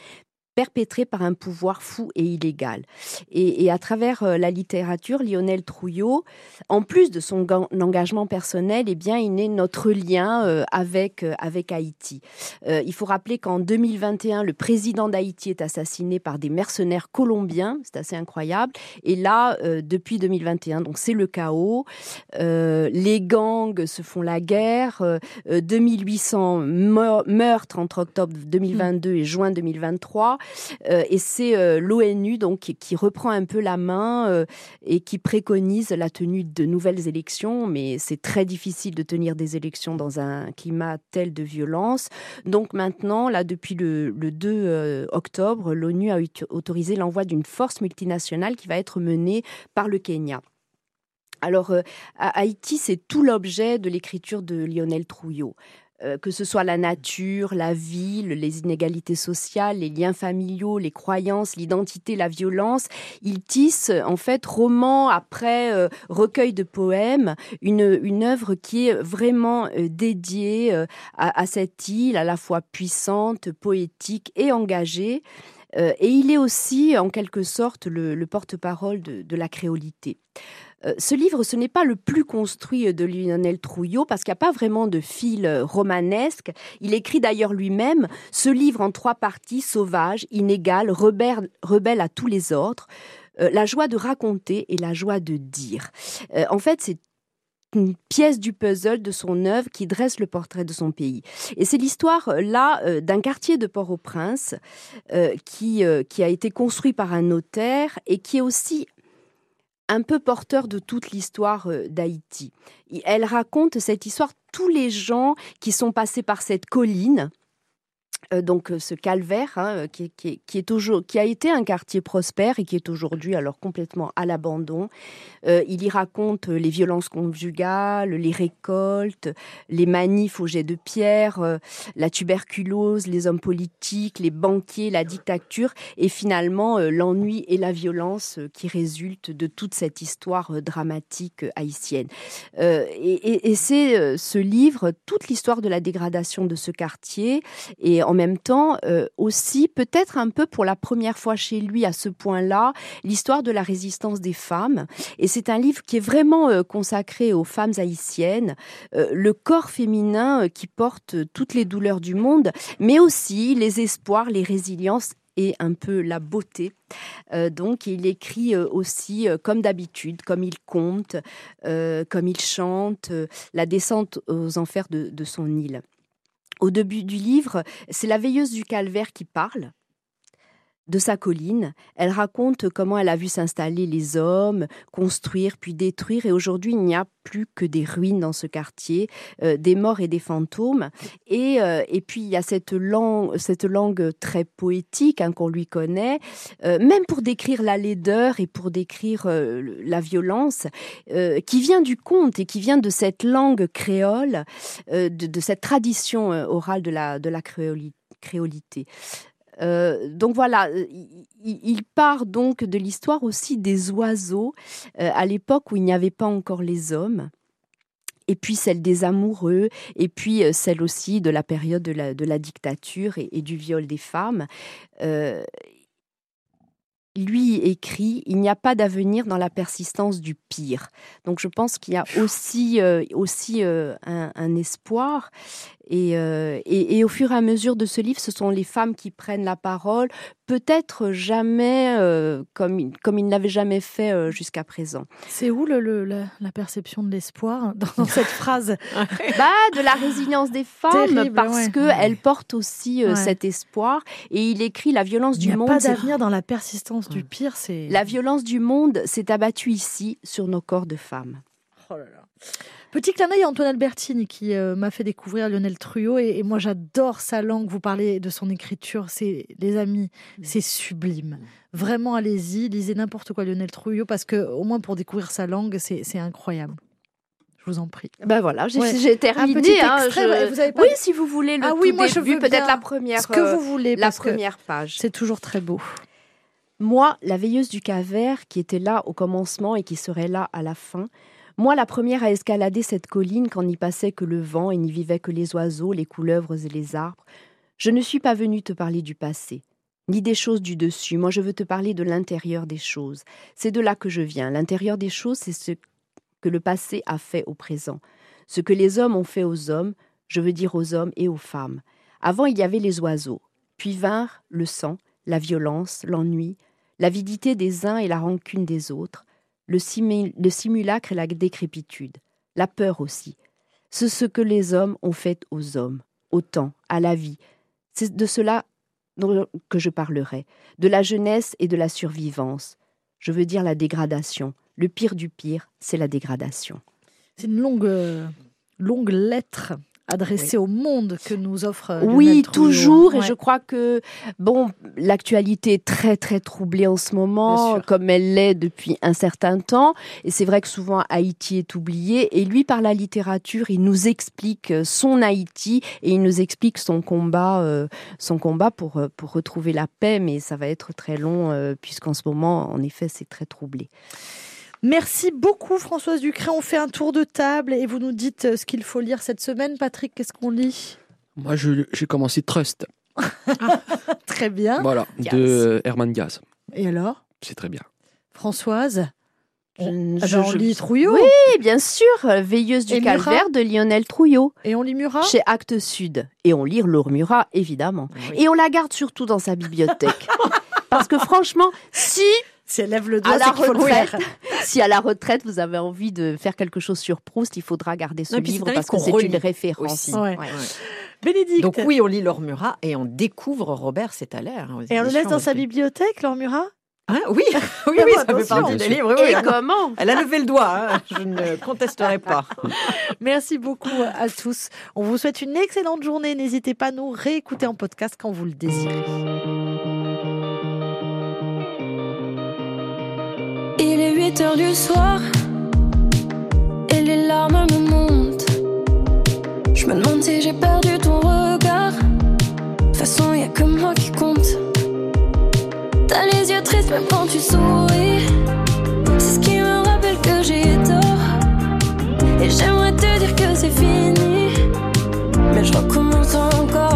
perpétrés par un pouvoir fou et illégal. Et, à travers euh, la littérature, Lionel Trouillot, en plus de son engagement personnel, eh bien, il est notre lien euh, avec, euh, avec Haïti. Il faut rappeler qu'en 2021, le président d'Haïti est assassiné par des mercenaires colombiens. C'est assez incroyable. Et là, depuis 2021, donc c'est le chaos. Les gangs se font la guerre. Euh, euh, 2800 meur- meurtres entre octobre 2022 et juin 2023. Euh, et c'est euh, l'ONU donc qui, reprend un peu la main euh, et qui préconise la tenue de nouvelles élections. Mais c'est très difficile de tenir des élections dans un climat tel de violence. Donc maintenant, là, depuis le, le 2 euh, octobre, l'ONU a auto- autorisé l'envoi d'une force multinationale qui va être menée par le Kenya. Alors, à Haïti, c'est tout l'objet de l'écriture de Lionel Trouillot. Euh, que ce soit la nature, la ville, les inégalités sociales, les liens familiaux, les croyances, l'identité, la violence, il tisse en fait roman après euh, recueil de poèmes, une, une œuvre qui est vraiment euh, dédiée à, cette île à la fois puissante, poétique et engagée. Et il est aussi, en quelque sorte, le, le porte-parole de la créolité. Euh, ce livre, ce n'est pas le plus construit de Lionel Trouillot parce qu'il n'y a pas vraiment de fil euh, romanesque. Il écrit d'ailleurs lui-même ce livre en trois parties, sauvage, inégal, rebelle, à tous les ordres. Euh, la joie de raconter et la joie de dire. Euh, en fait, c'est une pièce du puzzle de son œuvre qui dresse le portrait de son pays. Et c'est l'histoire euh, là euh, d'un quartier de Port-au-Prince euh, euh, qui a été construit par un notaire et qui est aussi un peu porteur de toute l'histoire euh, d'Haïti. Elle raconte cette histoire, tous les gens qui sont passés par cette colline, donc euh, ce calvaire hein, euh, qui, est toujours, qui a été un quartier prospère et qui est aujourd'hui alors complètement à l'abandon. Euh, il y raconte euh, les violences conjugales, les récoltes, les manifs au jet de pierre, euh, la tuberculose, les hommes politiques, les banquiers, la dictature et finalement euh, l'ennui et la violence euh, qui résultent de toute cette histoire euh, dramatique euh, haïtienne. Euh, et c'est euh, ce livre, toute l'histoire de la dégradation de ce quartier et même temps euh, aussi peut-être un peu pour la première fois chez lui à ce point-là l'histoire de la résistance des femmes et c'est un livre qui est vraiment euh, consacré aux femmes haïtiennes euh, le corps féminin qui porte toutes les douleurs du monde mais aussi les espoirs les résiliences et un peu la beauté. Donc il écrit aussi comme d'habitude, comme il compte, comme il chante, la descente aux enfers de son île. Au début du livre, c'est la veilleuse du calvaire qui parle. De sa colline. Elle raconte comment elle a vu s'installer les hommes, construire puis détruire. Et aujourd'hui, il n'y a plus que des ruines dans ce quartier, euh, des morts et des fantômes. Et, euh, puis, il y a cette langue, cette langue très poétique hein, qu'on lui connaît, euh, même pour décrire la laideur et pour décrire la violence, qui vient du conte et qui vient de cette langue créole, de, cette tradition orale de la, créolité. Euh, donc voilà, euh, il, part donc de l'histoire aussi des oiseaux euh, à l'époque où il n'y avait pas encore les hommes. Et puis celle des amoureux, et puis celle aussi de la période de la, dictature et, du viol des femmes. Lui écrit Il n'y a pas d'avenir dans la persistance du pire. Donc je pense qu'il y a aussi, aussi un espoir. Et, euh, et, et au fur et à mesure de ce livre, ce sont les femmes qui prennent la parole, peut-être jamais euh, comme, ils- comme ils ne l'avaient jamais fait euh, jusqu'à présent. C'est où le, le- la, la perception de l'espoir (laughs) dans, dans cette phrase (laughs) Bah, de la résilience des femmes, Terrible, parce ouais. qu'elles portent aussi euh, Ouais. cet espoir. Et il écrit La violence Il du n'y a monde. pas d'avenir dans la persistance du pire. C'est La violence du monde s'est abattue ici sur nos corps de femmes. Oh là là. Petit clin d'œil à Antoine Albertini qui euh, m'a fait découvrir Lionel Trujillo et, et moi j'adore sa langue. Vous parlez de son écriture, c'est les amis, c'est sublime. Vraiment allez-y, lisez n'importe quoi Lionel Trujillo parce que au moins pour découvrir sa langue, c'est incroyable. Je vous en prie. Ben voilà, j'ai Ouais. terminé. Un petit hein, extrait, je- vous avez pas Oui, si vous voulez le Ah oui, tout moi, je début, peut-être la première, ce que euh, vous voulez la première page. c'est toujours très beau. Moi, la veilleuse du cavert qui était là au commencement et qui serait là à la fin. Moi, la première à escalader cette colline quand n'y passait que le vent et n'y vivaient que les oiseaux, les couleuvres et les arbres. Je ne suis pas venue te parler du passé, ni des choses du dessus. Moi, je veux te parler de l'intérieur des choses. C'est de là que je viens. L'intérieur des choses, c'est ce que le passé a fait au présent. Ce que les hommes ont fait aux hommes, je veux dire aux hommes et aux femmes. Avant, il y avait les oiseaux. Puis vinrent le sang, la violence, l'ennui, l'avidité des uns et la rancune des autres, le, simulacre et la décrépitude, la peur aussi. C'est ce que les hommes ont fait aux hommes, au temps, à la vie. C'est de cela que je parlerai, de la jeunesse et de la survivance. Je veux dire la dégradation. Le pire du pire, c'est la dégradation. C'est une longue euh, longue lettre adressée au monde que nous offre euh, Oui, toujours. Et je crois que, bon, l'actualité est très, très troublée en ce moment, comme elle l'est depuis un certain temps. Et c'est vrai que souvent Haïti est oublié. Et lui, par la littérature, il nous explique euh, son Haïti et il nous explique son combat, euh, son combat pour, pour retrouver la paix. Mais ça va être très long, euh, puisqu'en ce moment, en effet, c'est très troublé. Merci beaucoup Françoise Ducré. On fait un tour de table et vous nous dites euh, ce qu'il faut lire cette semaine. Patrick, qu'est-ce qu'on lit? Moi, j'ai commencé Trust, (laughs) Très bien. voilà, de Herman Diaz. Et alors? C'est très bien. Françoise? Je- on, je- ah ben, on je- lit Trouillot Oui, bien sûr, Veilleuse du Et Murat? calvaire de Lionel Trouillot. et on lit Murat? Chez Actes Sud. Et on lit Laure Murat, évidemment. Et on la garde surtout dans sa bibliothèque. (laughs) Parce que franchement, si, Si elle lève le doigt, à la c'est qu'il faut le retraite, faire. (laughs) si à la retraite vous avez envie de faire quelque chose sur Proust, il faudra garder ce Non, livre parce que qu'on c'est une référence. aussi. Ouais. Ouais. Bénédicte. Donc oui, on lit Laure Murat et on découvre Robert Cétalaire. hein, Et on le laisse dans sa bibliothèque, Laure Murat? Hein oui, (laughs) oui, oui, Ah ça fait partie des livres. oui, Et comment? Elle a levé le doigt, hein, je ne contesterai pas. (laughs) Merci beaucoup à tous. On vous souhaite une excellente journée. N'hésitez pas à nous réécouter en podcast quand vous le désirez. Il est 8 heures du soir et les larmes me montent. Je me demande si j'ai perdu ton regard. De toute façon, y a que moi qui compte. T'as les yeux tristes même quand tu souris. C'est ce qui me rappelle que j'ai tort. Et j'aimerais te dire que c'est fini. Mais je recommence encore.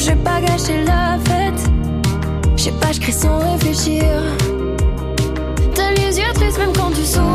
j'ai pas gâché la fête. Je sais pas, je crie sans réfléchir. T'as les yeux tristes même quand tu souris.